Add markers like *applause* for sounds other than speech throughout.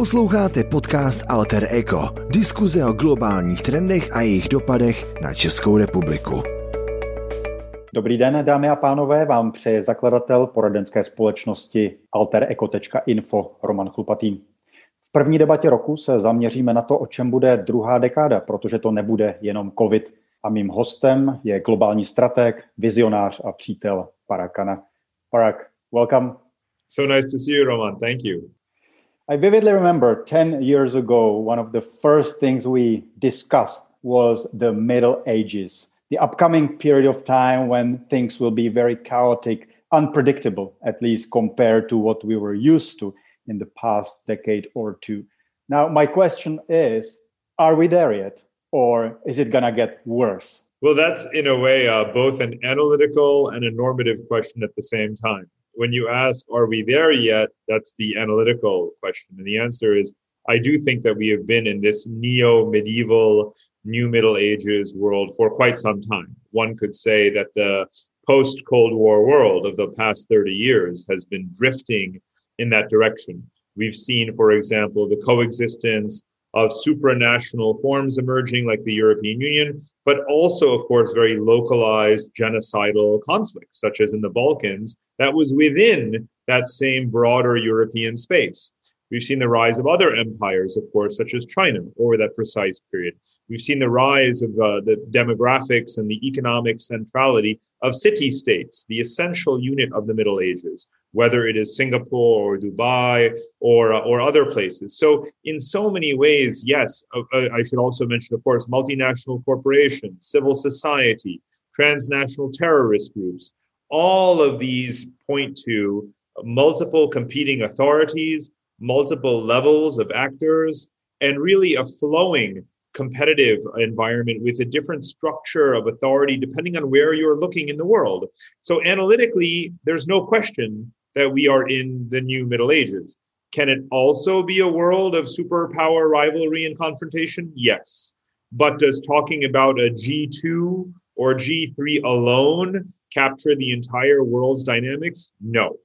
Posloucháte podcast Alter Ego, diskuze o globálních trendech a jejich dopadech na Českou republiku. Dobrý den, dámy a pánové, vám přeje zakladatel poradenské společnosti altereco.info Roman Chlupatý. V první debatě roku se zaměříme na to, o čem bude druhá dekáda, protože to nebude jenom COVID. A mým hostem je globální strateg, vizionář a přítel Parakana. Parak, welcome. So nice to see you, Roman. Thank you. I vividly remember 10 years ago, one of the first things we discussed was the Middle Ages, the upcoming period of time when things will be very chaotic, unpredictable, at least compared to what we were used to in the past decade or two. Now, my question is are we there yet, or is it going to get worse? Well, that's in a way uh, both an analytical and a normative question at the same time when you ask, are we there yet? That's the analytical question. And the answer is, I do think that we have been in this neo medieval, new Middle Ages world for quite some time. One could say that the post Cold War world of the past 30 years has been drifting in that direction. We've seen, for example, the coexistence of supranational forms emerging like the European Union, but also, of course, very localized genocidal conflicts, such as in the Balkans, that was within that same broader European space. We've seen the rise of other empires, of course, such as China over that precise period. We've seen the rise of uh, the demographics and the economic centrality of city states, the essential unit of the Middle Ages, whether it is Singapore or Dubai or, uh, or other places. So, in so many ways, yes, uh, uh I should also mention, of course, multinational corporations, civil society, transnational terrorist groups. All of these point to multiple competing authorities multiple levels of actors, and really a flowing competitive environment with a different structure of authority depending on where you're looking in the world. So, analytically, there's no question that we are in the new Middle Ages. Can it also be a world of superpower rivalry and confrontation? Yes. But does talking about a G2 or G3 alone capture the entire world's dynamics? No.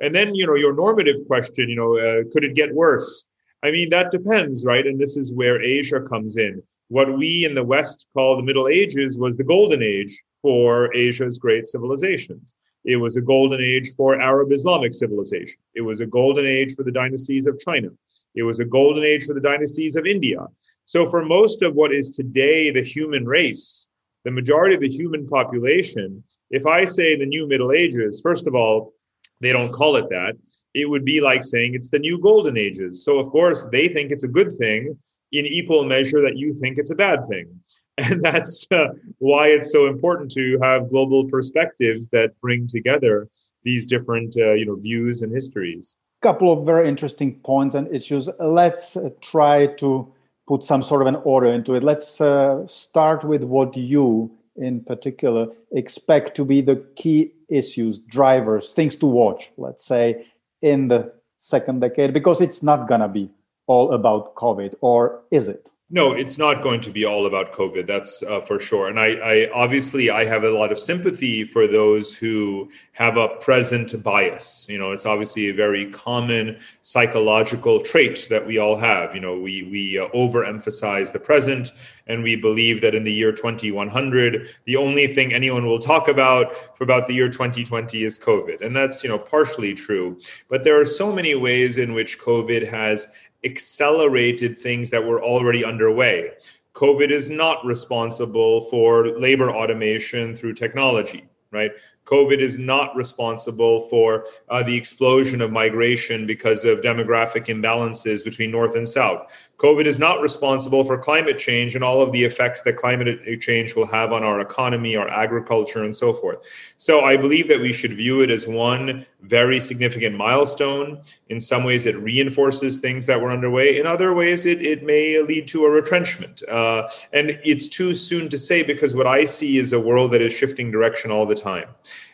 And then, you know, your normative question, you know, uh, could it get worse? I mean, that depends, right? And this is where Asia comes in. What we in the West call the Middle Ages was the golden age for Asia's great civilizations. It was a golden age for Arab Islamic civilization. It was a golden age for the dynasties of China. It was a golden age for the dynasties of India. So, for most of what is today the human race, the majority of the human population, if I say the new Middle Ages, first of all, they don't call it that. It would be like saying it's the new golden ages. So, of course, they think it's a good thing in equal measure that you think it's a bad thing. *laughs* And that's uh, why it's so important to have global perspectives that bring together these different uh, you know, views and histories. Couple of very interesting points and issues. Let's uh, try to put some sort of an order into it. Let's uh, start with what you in particular expect to be the key issues, drivers, things to watch, let's say, in the second decade? Because it's not going to be all about COVID, or is it? No, it's not going to be all about COVID. That's uh, for sure. And I, I, obviously I have a lot of sympathy for those who have a present bias. You know, it's obviously a very common psychological trait that we all have. You know, we we uh, overemphasize the present, and we believe that in the year 2100, the only thing anyone will talk about for about the year 2020 is COVID, and that's you know partially true. But there are so many ways in which COVID has accelerated things that were already underway. COVID is not responsible for labor automation through technology, right? COVID is not responsible for uh, the explosion of migration because of demographic imbalances between North and South. COVID is not responsible for climate change and all of the effects that climate change will have on our economy, our agriculture, and so forth. So I believe that we should view it as one very significant milestone. In some ways, it reinforces things that were underway. In other ways, it, it may lead to a retrenchment. Uh, and it's too soon to say because what I see is a world that is shifting direction all the time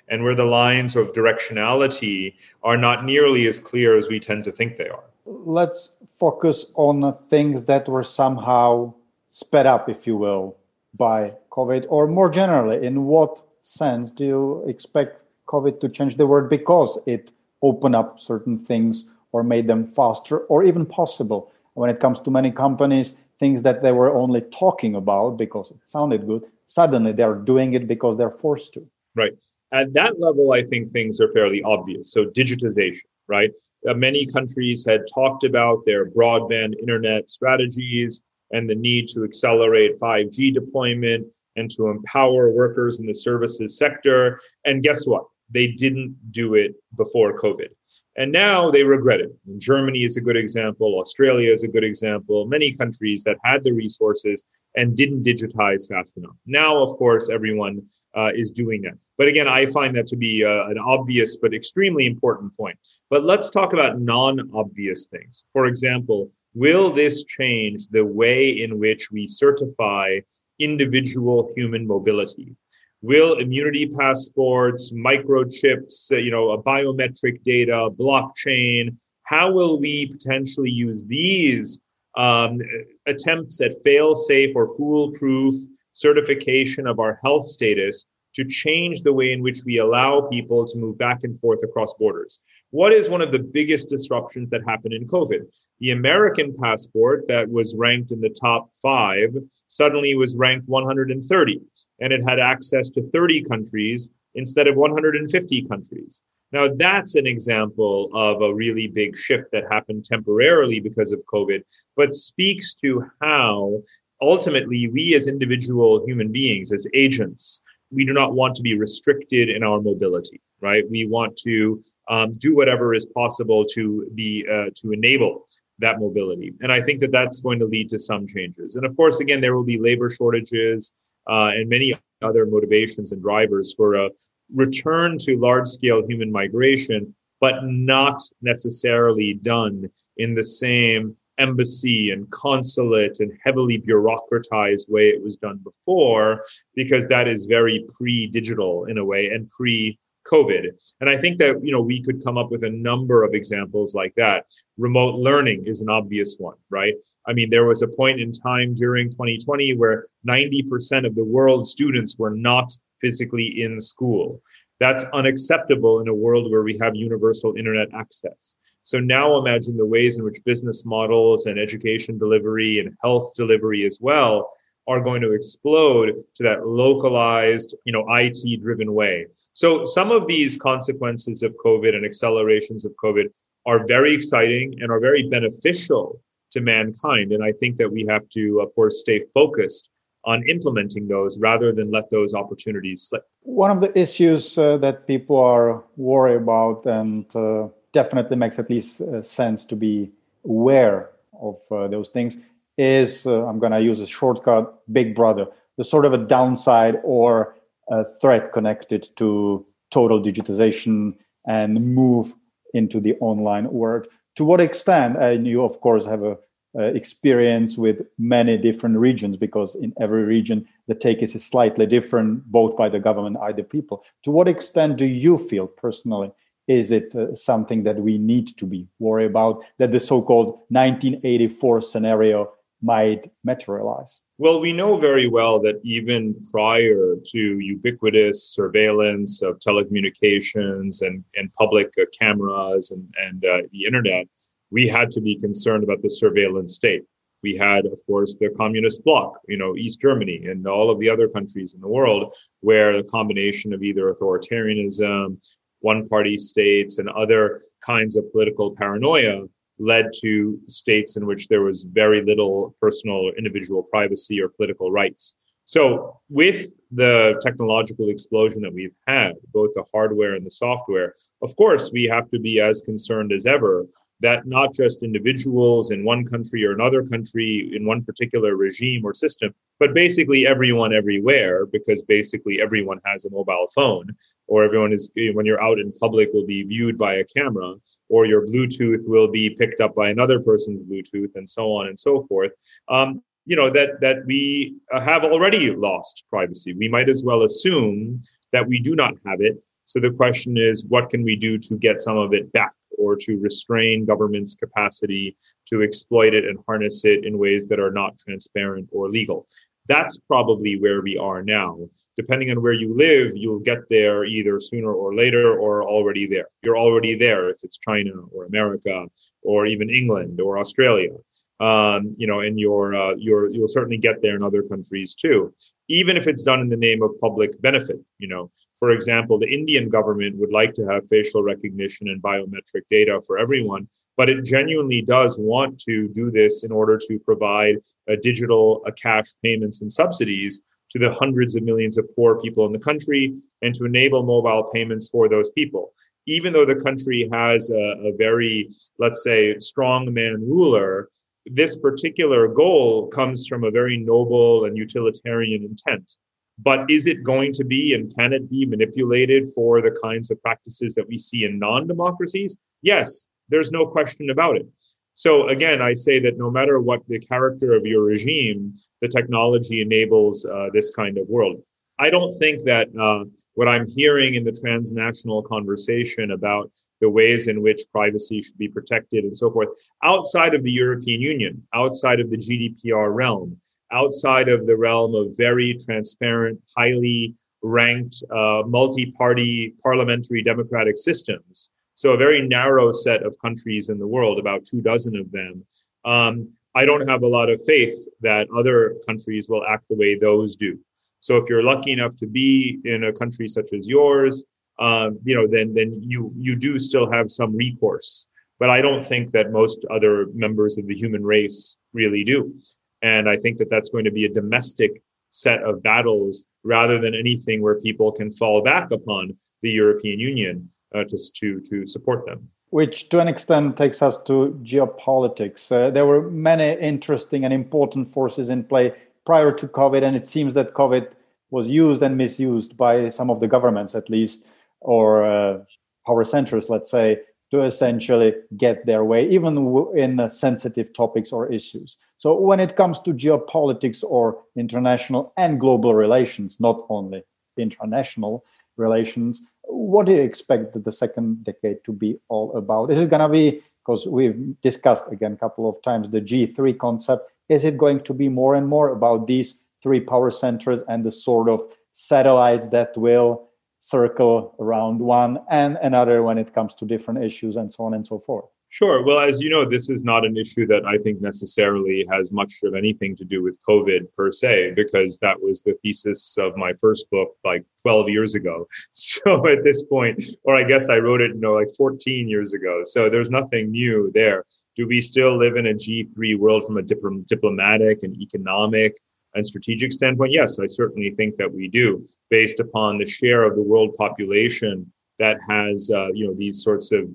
and where the lines of directionality are not nearly as clear as we tend to think they are. Let's focus on things that were somehow sped up, if you will, by COVID, or more generally, in what sense do you expect COVID to change the world because it opened up certain things or made them faster or even possible. When it comes to many companies, things that they were only talking about because it sounded good, suddenly they're doing it because they're forced to. Right. At that level, I think things are fairly obvious. So, digitization, right? Uh, many countries had talked about their broadband internet strategies and the need to accelerate 5G deployment and to empower workers in the services sector. And guess what? They didn't do it before COVID. And now they regret it. And Germany is a good example. Australia is a good example. Many countries that had the resources and didn't digitize fast enough. Now, of course, everyone uh, is doing that. But again, I find that to be uh, an obvious but extremely important point. But let's talk about non obvious things. For example, will this change the way in which we certify individual human mobility? Will immunity passports, microchips, uh, you know, a biometric data, blockchain, how will we potentially use these um, attempts at fail-safe or foolproof certification of our health status to change the way in which we allow people to move back and forth across borders. What is one of the biggest disruptions that happened in COVID? The American passport that was ranked in the top five suddenly was ranked 130, and it had access to 30 countries instead of 150 countries. Now, that's an example of a really big shift that happened temporarily because of COVID, but speaks to how ultimately we as individual human beings, as agents, we do not want to be restricted in our mobility, right? We want to um, do whatever is possible to be uh, to enable that mobility. And I think that that's going to lead to some changes. And of course, again, there will be labor shortages uh, and many other motivations and drivers for a return to large scale human migration, but not necessarily done in the same embassy and consulate and heavily bureaucratized way it was done before, because that is very pre digital in a way and pre COVID. And I think that, you know, we could come up with a number of examples like that. Remote learning is an obvious one, right? I mean, there was a point in time during 2020 where 90% of the world's students were not physically in school. That's unacceptable in a world where we have universal internet access. So now imagine the ways in which business models and education delivery and health delivery as well are going to explode to that localized, you know, IT driven way. So some of these consequences of COVID and accelerations of COVID are very exciting and are very beneficial to mankind. And I think that we have to, of course, stay focused on implementing those rather than let those opportunities slip. One of the issues uh, that people are worried about and uh, definitely makes at least uh, sense to be aware of uh, those things is uh, I'm going to use a shortcut Big Brother, the sort of a downside or a threat connected to total digitization and move into the online world. To what extent? And you, of course, have a uh, experience with many different regions because in every region the take is slightly different both by the government and the people to what extent do you feel personally is it uh, something that we need to be worried about that the so-called 1984 scenario might materialize? Well, we know very well that even prior to ubiquitous surveillance of telecommunications and, and public uh, cameras and, and uh, the internet, we had to be concerned about the surveillance state. We had, of course, the communist bloc, you know, East Germany and all of the other countries in the world where the combination of either authoritarianism, one party states, and other kinds of political paranoia led to states in which there was very little personal or individual privacy or political rights. So, with the technological explosion that we've had, both the hardware and the software, of course, we have to be as concerned as ever that not just individuals in one country or another country in one particular regime or system, but basically everyone everywhere, because basically everyone has a mobile phone, or everyone is, when you're out in public, will be viewed by a camera, or your Bluetooth will be picked up by another person's Bluetooth, and so on and so forth. Um, you know that that we have already lost privacy. We might as well assume that we do not have it. So the question is, what can we do to get some of it back? Or to restrain government's capacity to exploit it and harness it in ways that are not transparent or legal. That's probably where we are now. Depending on where you live, you'll get there either sooner or later or already there. You're already there if it's China or America or even England or Australia. Um, you know, and uh, you're, you'll certainly get there in other countries too, even if it's done in the name of public benefit. You know, for example, the Indian government would like to have facial recognition and biometric data for everyone, but it genuinely does want to do this in order to provide digital cash payments and subsidies to the hundreds of millions of poor people in the country and to enable mobile payments for those people. Even though the country has a, a very, let's say, strong man ruler, this particular goal comes from a very noble and utilitarian intent. But is it going to be and can it be manipulated for the kinds of practices that we see in non democracies? Yes, there's no question about it. So again, I say that no matter what the character of your regime, the technology enables uh, this kind of world. I don't think that uh, what I'm hearing in the transnational conversation about the ways in which privacy should be protected and so forth outside of the European Union, outside of the GDPR realm, outside of the realm of very transparent, highly ranked, uh, multi party parliamentary democratic systems. So, a very narrow set of countries in the world, about two dozen of them. Um, I don't have a lot of faith that other countries will act the way those do. So, if you're lucky enough to be in a country such as yours, um, you know, then then you you do still have some recourse. But I don't think that most other members of the human race really do. And I think that that's going to be a domestic set of battles rather than anything where people can fall back upon the European Union uh, to, to, to support them. Which, to an extent, takes us to geopolitics. Uh, there were many interesting and important forces in play prior to COVID, and it seems that COVID was used and misused by some of the governments, at least, or uh, power centers, let's say, to essentially get their way, even in sensitive topics or issues. So, when it comes to geopolitics or international and global relations, not only international relations, what do you expect the second decade to be all about? Is it going to be, because we've discussed again a couple of times the G3 concept, is it going to be more and more about these three power centers and the sort of satellites that will circle around one and another when it comes to different issues and so on and so forth. Sure. Well, as you know, this is not an issue that I think necessarily has much of anything to do with COVID per se, because that was the thesis of my first book like 12 years ago. *laughs* So at this point, or I guess I wrote it, you know, like 14 years ago. So there's nothing new there. Do we still live in a G3 world from a diplomatic and economic and strategic standpoint, yes, I certainly think that we do, based upon the share of the world population that has, uh, you know, these sorts of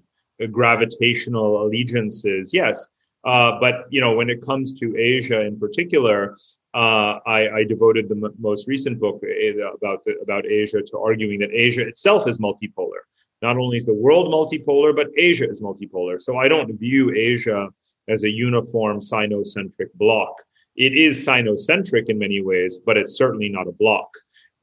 gravitational allegiances. Yes, uh, but you know, when it comes to Asia in particular, uh, I, I, devoted the m- most recent book eh, about the, about Asia to arguing that Asia itself is multipolar. Not only is the world multipolar, but Asia is multipolar. So I don't view Asia as a uniform sinocentric block it is sinocentric in many ways, but it's certainly not a block.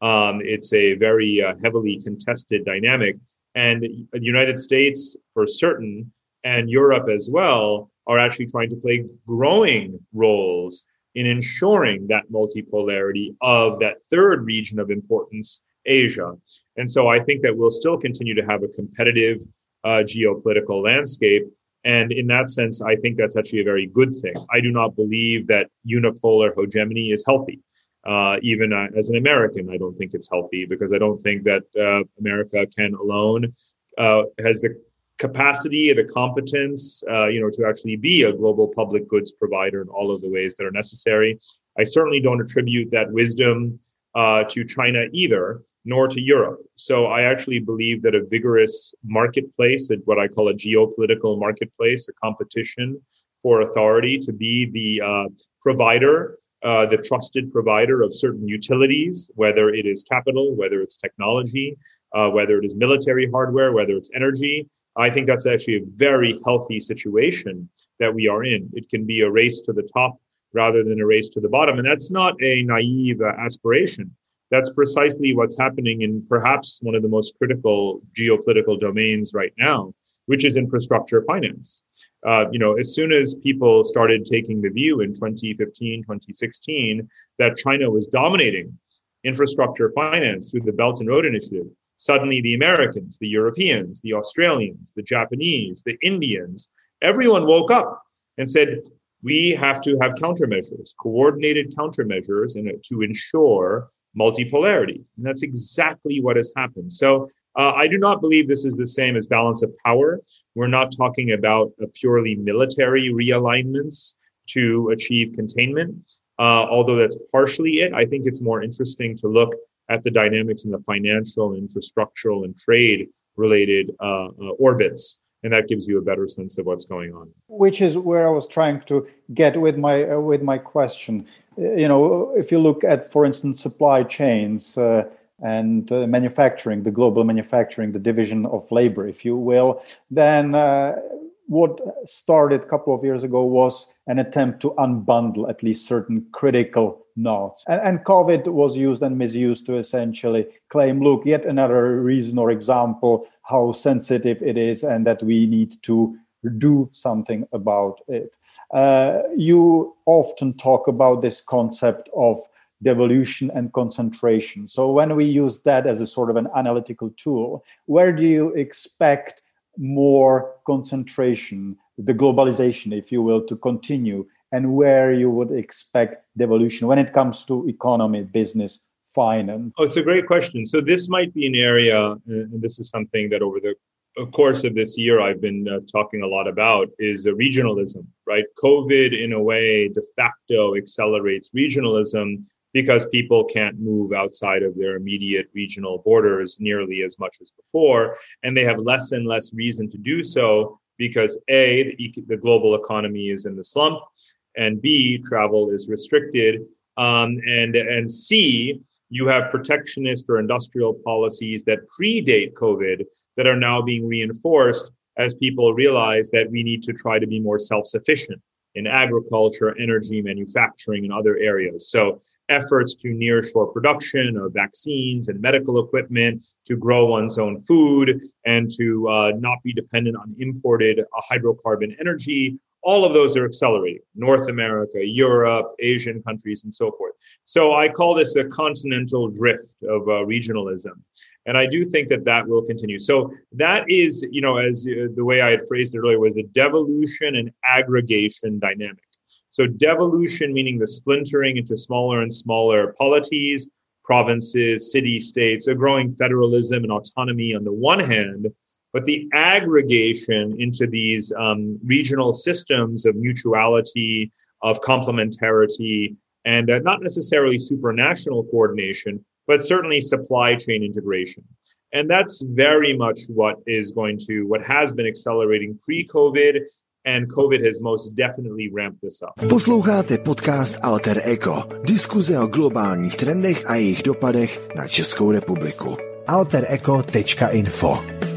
Um, it's a very uh, heavily contested dynamic. And the United States, for certain, and Europe as well, are actually trying to play growing roles in ensuring that multipolarity of that third region of importance, Asia. And so I think that we'll still continue to have a competitive uh, geopolitical landscape and in that sense, I think that's actually a very good thing. I do not believe that unipolar hegemony is healthy. Uh, even uh, as an American, I don't think it's healthy because I don't think that uh, America can alone uh, has the capacity, the competence, uh, you know, to actually be a global public goods provider in all of the ways that are necessary. I certainly don't attribute that wisdom uh, to China either nor to Europe. So I actually believe that a vigorous marketplace, what I call a geopolitical marketplace, a competition for authority to be the uh, provider, uh, the trusted provider of certain utilities, whether it is capital, whether it's technology, uh, whether it is military hardware, whether it's energy. I think that's actually a very healthy situation that we are in. It can be a race to the top rather than a race to the bottom. And that's not a naive uh, aspiration that's precisely what's happening in perhaps one of the most critical geopolitical domains right now, which is infrastructure finance. Uh, you know, as soon as people started taking the view in 2015, 2016 that China was dominating infrastructure finance through the Belt and Road Initiative, suddenly the Americans, the Europeans, the Australians, the Japanese, the Indians, everyone woke up and said, we have to have countermeasures, coordinated countermeasures in, to ensure multipolarity. And that's exactly what has happened. So uh, I do not believe this is the same as balance of power. We're not talking about a purely military realignments to achieve containment. Uh, although that's partially it, I think it's more interesting to look at the dynamics in the financial, infrastructural, and trade related uh, uh, orbits and that gives you a better sense of what's going on. Which is where i was trying to get with my uh, with my question. You know if you look at for instance supply chains uh, and uh, manufacturing the global manufacturing the division of labor if you will then uh, what started a couple of years ago was an attempt to unbundle at least certain critical nodes. And, and, COVID was used and misused to essentially claim look, yet another reason or example how sensitive it is and that we need to do something about it. Uh, you often talk about this concept of devolution and concentration. So, when we use that as a sort of an analytical tool, where do you expect more concentration, the globalization, if you will, to continue, and where you would expect devolution when it comes to economy, business, finance? Oh, it's a great question. So this might be an area, uh, and this is something that over the course of this year I've been uh, talking a lot about is uh, regionalism, right? COVID, in a way, de facto accelerates regionalism because people can't move outside of their immediate regional borders nearly as much as before. And they have less and less reason to do so because A, the, the global economy is in the slump, and B, travel is restricted. Um, and, and C, you have protectionist or industrial policies that predate COVID that are now being reinforced as people realize that we need to try to be more self sufficient in agriculture, energy, manufacturing, and other areas. So efforts to nearshore production of vaccines and medical equipment, to grow one's own food, and to uh, not be dependent on imported uh, hydrocarbon energy. All of those are accelerating. North America, Europe, Asian countries, and so forth. So I call this a continental drift of uh, regionalism. And I do think that that will continue. So that is, you know, as uh, the way I had phrased it earlier, was the devolution and aggregation dynamic. So devolution, meaning the splintering into smaller and smaller polities, provinces, city states, a growing federalism and autonomy on the one hand, but the aggregation into these um, regional systems of mutuality, of complementarity, and uh, not necessarily supranational coordination, but certainly supply chain integration. And that's very much what is going to, what has been accelerating pre COVID and COVID has most definitely ramped this up. Posloucháte podcast Alter Eko. Diskuze o globálních trendech a jejich dopadech na Českou republiku. AlterEko.info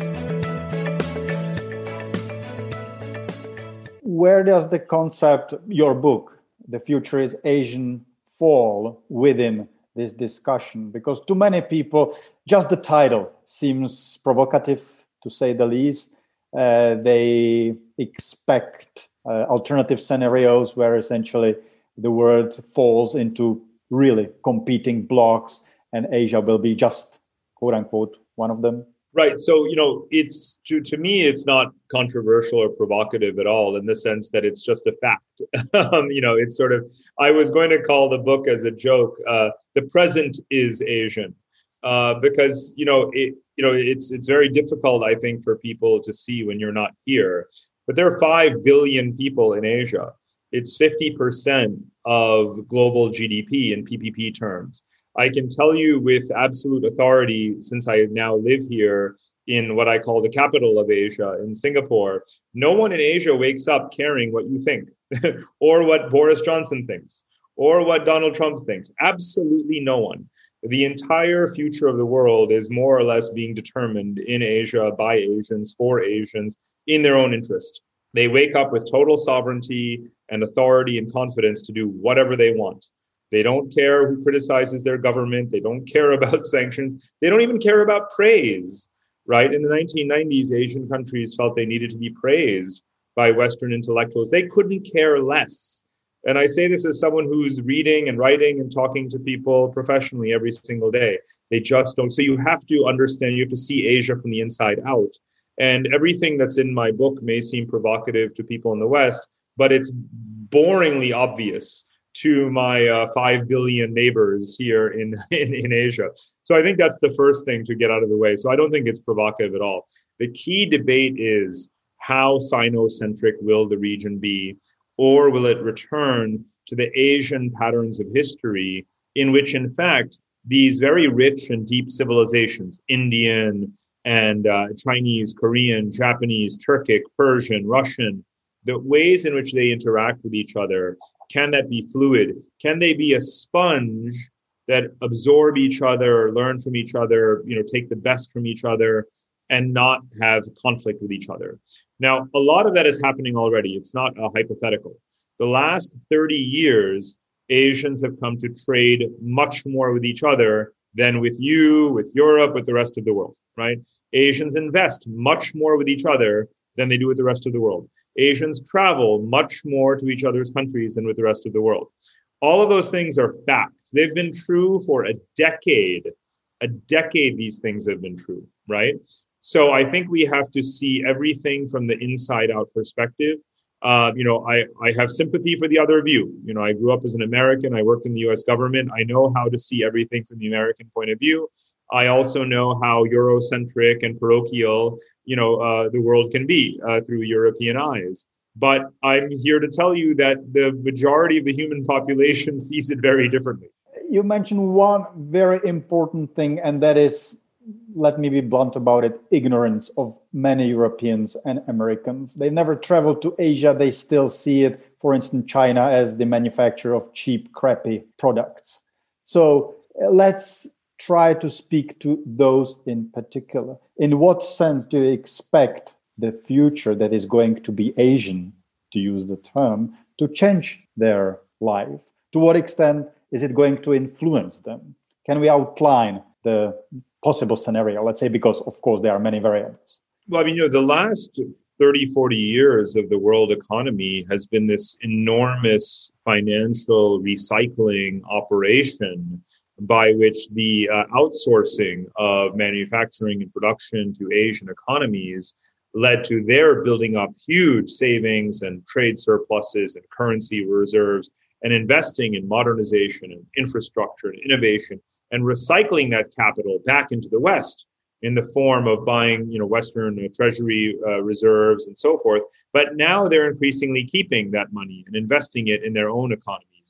Where does the concept, your book, The Future is Asian, fall within this discussion? Because to many people, just the title seems provocative, to say the least uh, they expect uh, alternative scenarios where essentially the world falls into really competing blocks and Asia will be just quote unquote one of them. Right. So, you know, it's to, to me, it's not controversial or provocative at all in the sense that it's just a fact. *laughs* um, you know, it's sort of, I was going to call the book as a joke, uh, The Present is Asian uh, because you know it you know it's it's very difficult I think for people to see when you're not here. But there are five billion people in Asia. It's fifty percent of global GDP in PPP terms. I can tell you with absolute authority, since I now live here in what I call the capital of Asia, in Singapore, no one in Asia wakes up caring what you think *laughs* or what Boris Johnson thinks or what Donald Trump thinks. Absolutely no one the entire future of the world is more or less being determined in Asia by Asians for Asians in their own interest. They wake up with total sovereignty and authority and confidence to do whatever they want. They don't care who criticizes their government. They don't care *laughs* about sanctions. They don't even care about praise, right? In the 1990s, Asian countries felt they needed to be praised by Western intellectuals. They couldn't care less. And I say this as someone who's reading and writing and talking to people professionally every single day. They just don't. So you have to understand, you have to see Asia from the inside out. And everything that's in my book may seem provocative to people in the West, but it's boringly obvious to my uh, 5 billion neighbors here in, *laughs* in, in Asia. So I think that's the first thing to get out of the way. So I don't think it's provocative at all. The key debate is how Sino-centric will the region be, or will it return to the Asian patterns of history in which, in fact, these very rich and deep civilizations, Indian and uh, Chinese, Korean, Japanese, Turkic, Persian, Russian, the ways in which they interact with each other, can that be fluid? Can they be a sponge that absorb each other, learn from each other, you know, take the best from each other, and not have conflict with each other? Now, a lot of that is happening already. It's not a hypothetical. The last 30 years, Asians have come to trade much more with each other than with you, with Europe, with the rest of the world, right? Asians invest much more with each other than they do with the rest of the world. Asians travel much more to each other's countries than with the rest of the world. All of those things are facts. They've been true for a decade. A decade, these things have been true, right? So I think we have to see everything from the inside out perspective. Uh, you know, I, I have sympathy for the other view. You know, I grew up as an American. I worked in the US government. I know how to see everything from the American point of view. I also know how Eurocentric and parochial, you know, uh, the world can be uh, through European eyes. But I'm here to tell you that the majority of the human population *laughs* sees it very differently. You mentioned one very important thing, and that is, let me be blunt about it, ignorance of many Europeans and Americans. They never traveled to Asia. They still see it, for instance, China as the manufacturer of cheap, crappy products. So let's try to speak to those in particular. In what sense do you expect the future that is going to be Asian, to use the term, to change their life? To what extent is it going to influence them? Can we outline the possible scenario, let's say, because of course there are many variables? Well, I mean, you know, the last 30, 40 years of the world economy has been this enormous financial recycling operation by which the uh, outsourcing of manufacturing and production to Asian economies led to their building up huge savings and trade surpluses and currency reserves and investing in modernization and infrastructure and innovation and recycling that capital back into the West in the form of buying, you know, Western uh, treasury uh, reserves and so forth. But now they're increasingly keeping that money and investing it in their own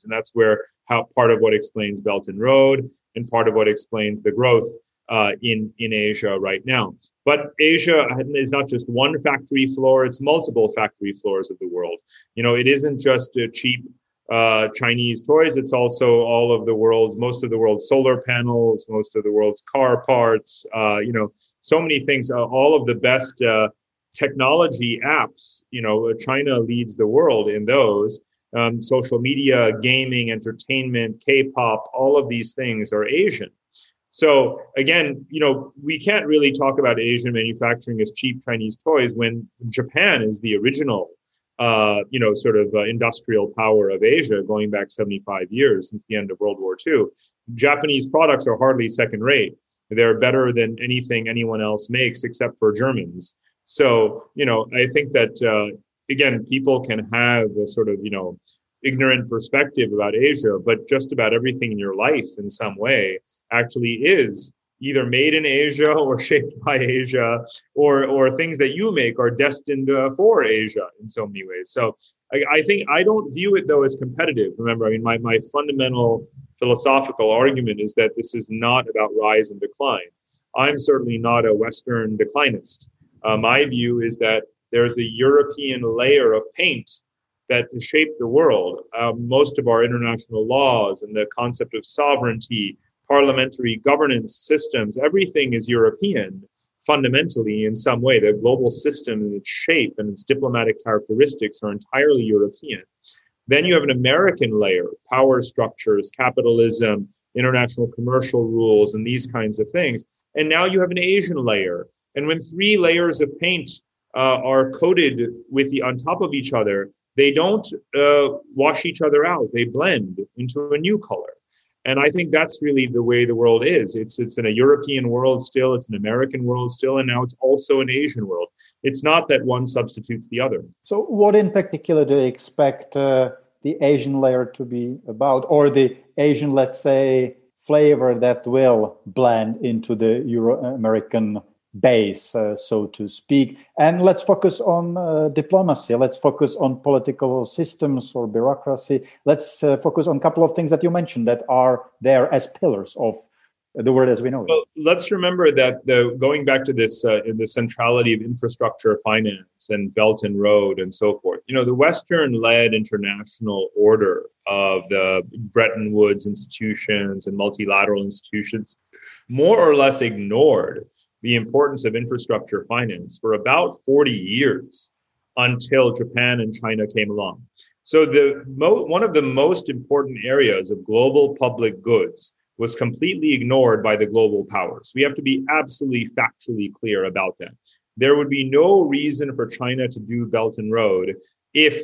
And that's where how part of what explains Belt and Road and part of what explains the growth uh, in in Asia right now. But Asia is not just one factory floor; it's multiple factory floors of the world. You know, it isn't just a cheap uh, Chinese toys. It's also all of the world's, most of the world's solar panels, most of the world's car parts. Uh, you know, so many things. Uh, all of the best uh, technology apps. You know, China leads the world in those um, social media, gaming, entertainment, K-pop, all of these things are Asian. So again, you know, we can't really talk about Asian manufacturing as cheap Chinese toys when Japan is the original, uh, you know, sort of uh, industrial power of Asia going back 75 years since the end of World War II. Japanese products are hardly second rate. They're better than anything anyone else makes except for Germans. So, you know, I think that uh, again, people can have a sort of, you know, ignorant perspective about Asia, but just about everything in your life in some way actually is either made in Asia *laughs* or shaped by Asia, or or things that you make are destined uh, for Asia in so many ways. So I, I, think I don't view it though as competitive. Remember, I mean, my my fundamental philosophical argument is that this is not about rise and decline. I'm certainly not a Western declinist. Uh, my view is that there's a European layer of paint that shaped the world. Uh, most of our international laws and the concept of sovereignty, parliamentary governance systems, everything is European fundamentally in some way. The global system and its shape and its diplomatic characteristics are entirely European. Then you have an American layer, power structures, capitalism, international commercial rules, and these kinds of things. And now you have an Asian layer. And when three layers of paint uh, are coated with the on top of each other, they don't uh, wash each other out. They blend into a new color. And I think that's really the way the world is. It's it's in a European world still, it's an American world still, and now it's also an Asian world. It's not that one substitutes the other. So, what in particular do you expect uh, the Asian layer to be about, or the Asian, let's say, flavor that will blend into the Euro American base, uh, so to speak. And let's focus on uh, diplomacy. Let's focus on political systems or bureaucracy. Let's uh, focus on a couple of things that you mentioned that are there as pillars of the world as we know it. Well, let's remember that the going back to this uh, the centrality of infrastructure finance and Belt and Road and so forth. You know, the Western-led international order of the Bretton Woods institutions and multilateral institutions more or less ignored the importance of infrastructure finance for about 40 years until Japan and China came along. So the mo- one of the most important areas of global public goods was completely ignored by the global powers. We have to be absolutely factually clear about that. There would be no reason for China to do Belt and Road if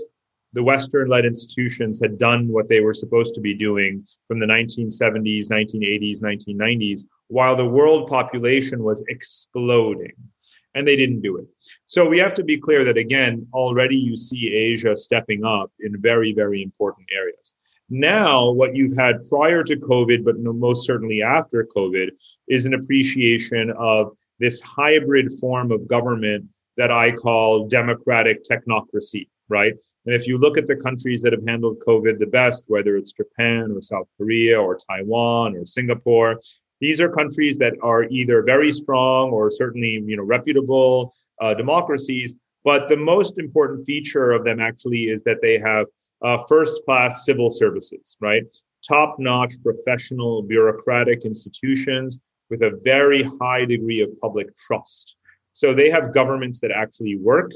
the Western led institutions had done what they were supposed to be doing from the 1970s, 1980s, 1990s, while the world population was exploding. And they didn't do it. So we have to be clear that, again, already you see Asia stepping up in very, very important areas. Now, what you've had prior to COVID, but most certainly after COVID, is an appreciation of this hybrid form of government that I call democratic technocracy right? And if you look at the countries that have handled COVID the best, whether it's Japan or South Korea or Taiwan or Singapore, these are countries that are either very strong or certainly you know reputable uh, democracies. But the most important feature of them actually is that they have uh, first-class civil services, right? Top-notch professional bureaucratic institutions with a very high degree of public trust. So they have governments that actually work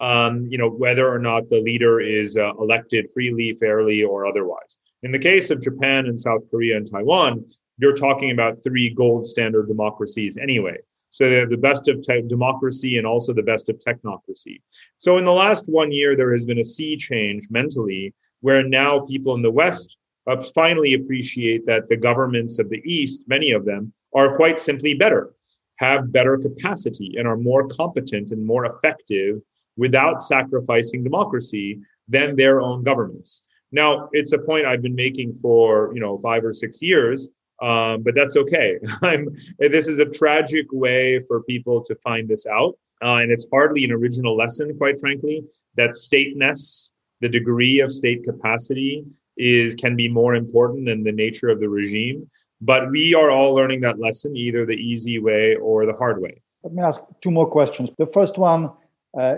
um, you know, whether or not the leader is uh, elected freely, fairly, or otherwise. In the case of Japan and South Korea and Taiwan, you're talking about three gold standard democracies anyway. So they have the best of te- democracy and also the best of technocracy. So in the last one year, there has been a sea change mentally, where now people in the West uh, finally appreciate that the governments of the East, many of them, are quite simply better, have better capacity, and are more competent and more effective without sacrificing democracy than their own governments. Now, it's a point I've been making for you know five or six years, um, but that's okay. *laughs* I'm, this is a tragic way for people to find this out, uh, and it's hardly an original lesson, quite frankly. That stateness, the degree of state capacity, is can be more important than the nature of the regime. But we are all learning that lesson, either the easy way or the hard way. Let me ask two more questions. The first one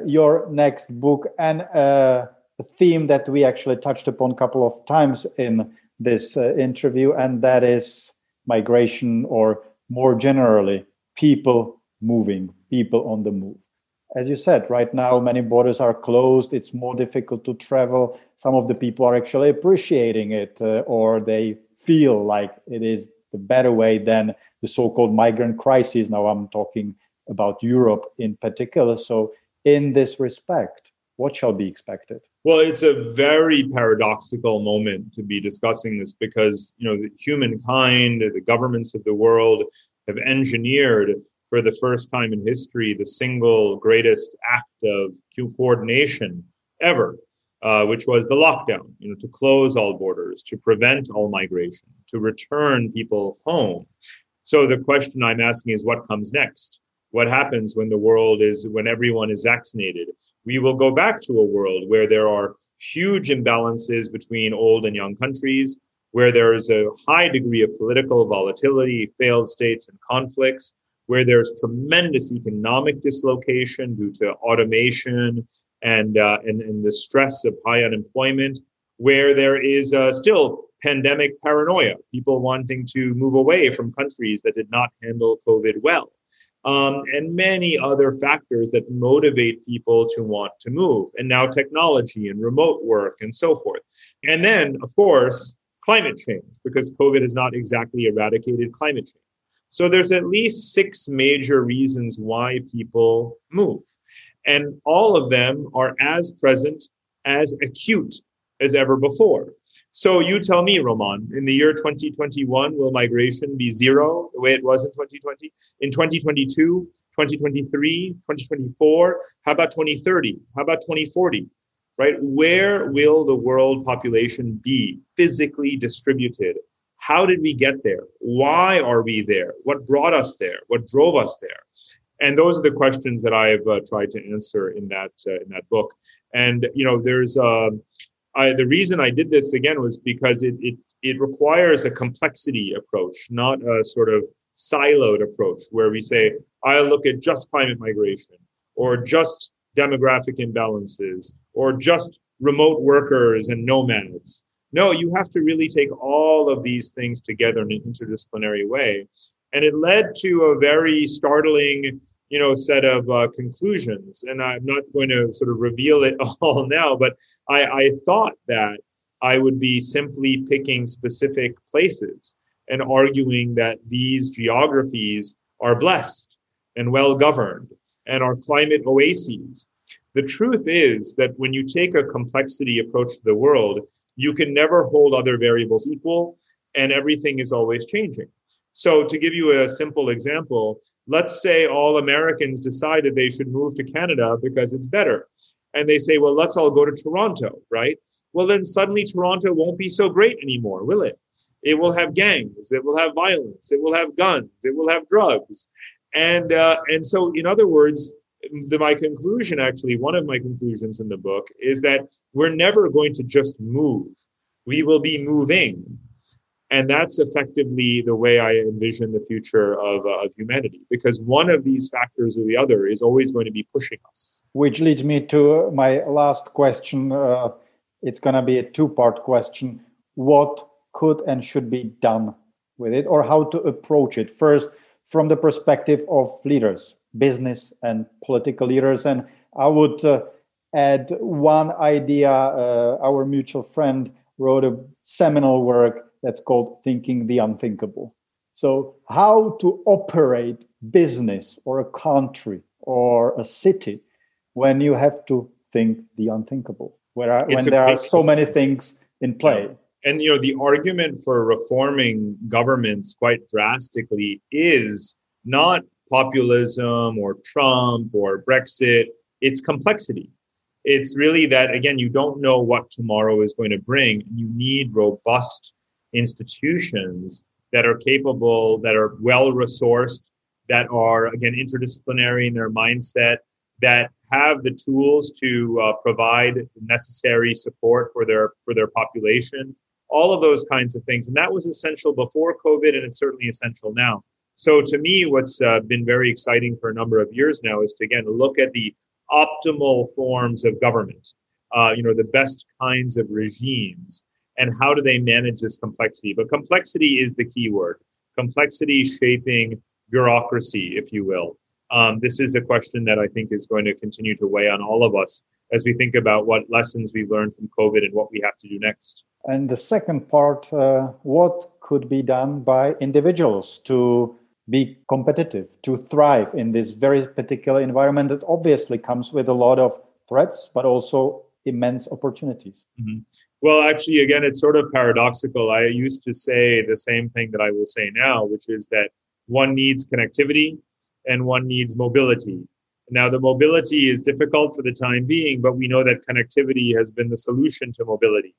your next book and uh, a theme that we actually touched upon a couple of times in this uh, interview, and that is migration, or more generally, people moving, people on the move. As you said, right now many borders are closed. It's more difficult to travel. Some of the people are actually appreciating it, uh, or they feel like it is the better way than the so-called migrant crisis. Now I'm talking about Europe in particular. So in this respect? What shall be expected? Well, it's a very paradoxical moment to be discussing this because, you know, humankind, the governments of the world have engineered for the first time in history the single greatest act of coordination ever, uh, which was the lockdown, you know, to close all borders, to prevent all migration, to return people home. So the question I'm asking is what comes next? What happens when the world is when everyone is vaccinated. We will go back to a world where there are huge imbalances between old and young countries where there is a high degree of political volatility failed states and conflicts where there's tremendous economic dislocation due to automation and uh, and, and the stress of high unemployment where there is uh, still pandemic paranoia people wanting to move away from countries that did not handle covid well um, and many other factors that motivate people to want to move. And now technology and remote work and so forth. And then, of course, climate change, because COVID has not exactly eradicated climate change. So there's at least six major reasons why people move. And all of them are as present, as acute as ever before. So you tell me, Roman, in the year 2021, will migration be zero the way it was in 2020? In 2022, 2023, 2024, how about 2030? How about 2040? Right? Where will the world population be physically distributed? How did we get there? Why are we there? What brought us there? What drove us there? And those are the questions that I've uh, tried to answer in that uh, in that book. And you know, there's uh, I, the reason I did this again was because it, it it requires a complexity approach, not a sort of siloed approach where we say I look at just climate migration or just demographic imbalances or just remote workers and nomads. No, you have to really take all of these things together in an interdisciplinary way. And it led to a very startling you know set of uh, conclusions. And i'm not going to sort of reveal it *laughs* all now but I, I thought that i would be simply picking specific places and arguing that these geographies are blessed and well governed and are climate oases. The truth is that when you take a complexity approach to the world you can never hold other variables equal and everything is always changing so, to give you a simple example, let's say all Americans decided they should move to Canada because it's better. And they say, well, let's all go to Toronto, right? Well, then suddenly Toronto won't be so great anymore, will it? It will have gangs, it will have violence, it will have guns, it will have drugs. And, uh, and so, in other words, the, my conclusion, actually, one of my conclusions in the book is that we're never going to just move. We will be moving and that's effectively the way I envision the future of, uh, of humanity, because one of these factors or the other is always going to be pushing us. Which leads me to my last question. Uh, it's going to be a two part question. What could and should be done with it, or how to approach it? First, from the perspective of leaders, business and political leaders. And I would uh, add one idea. Uh, our mutual friend wrote a seminal work that's called thinking the unthinkable. So, how to operate business or a country or a city when you have to think the unthinkable, where when there are so many things in play. Yeah. And you know, the argument for reforming governments quite drastically is not populism or Trump or Brexit, it's complexity. It's really that again, you don't know what tomorrow is going to bring. You need robust institutions that are capable, that are well resourced, that are again interdisciplinary in their mindset, that have the tools to uh, provide necessary support for their for their population. All of those kinds of things, and that was essential before COVID, and it's certainly essential now. So, to me, what's uh, been very exciting for a number of years now is to again look at the optimal forms of government. Uh, you know, the best kinds of regimes and how do they manage this complexity? But complexity is the key word. Complexity shaping bureaucracy, if you will. Um, this is a question that I think is going to continue to weigh on all of us as we think about what lessons we learned from COVID and what we have to do next. And the second part, uh, what could be done by individuals to be competitive, to thrive in this very particular environment that obviously comes with a lot of threats, but also immense opportunities. Mm-hmm. Well, actually, again, it's sort of paradoxical. I used to say the same thing that I will say now, which is that one needs connectivity and one needs mobility. Now, the mobility is difficult for the time being, but we know that connectivity has been the solution to mobility.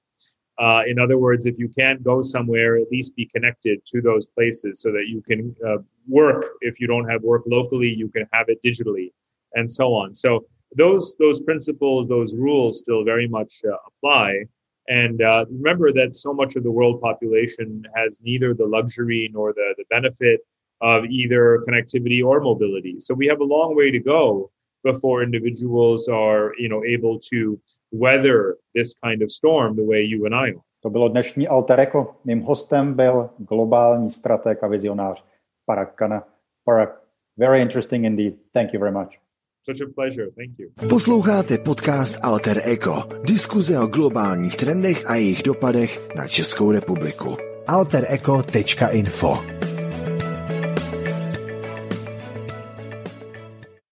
Uh, in other words, if you can't go somewhere, at least be connected to those places so that you can uh, work. If you don't have work locally, you can have it digitally, and so on. So those those principles, those rules still very much uh, apply. And uh, remember that so much of the world population has neither the luxury nor the, the benefit of either connectivity or mobility. So we have a long way to go before individuals are you know, able to weather this kind of storm the way you and I are. To bylo dnešní Alter Eko. Mým hostem byl globální strateg a vizionář Parag Khanna. Parag, very interesting indeed. Thank you very much. Such a pleasure. Thank you. Posloucháte podcast Alter Ego. Diskuze o globálních trendech a jejich dopadech na Českou republiku. altereco.info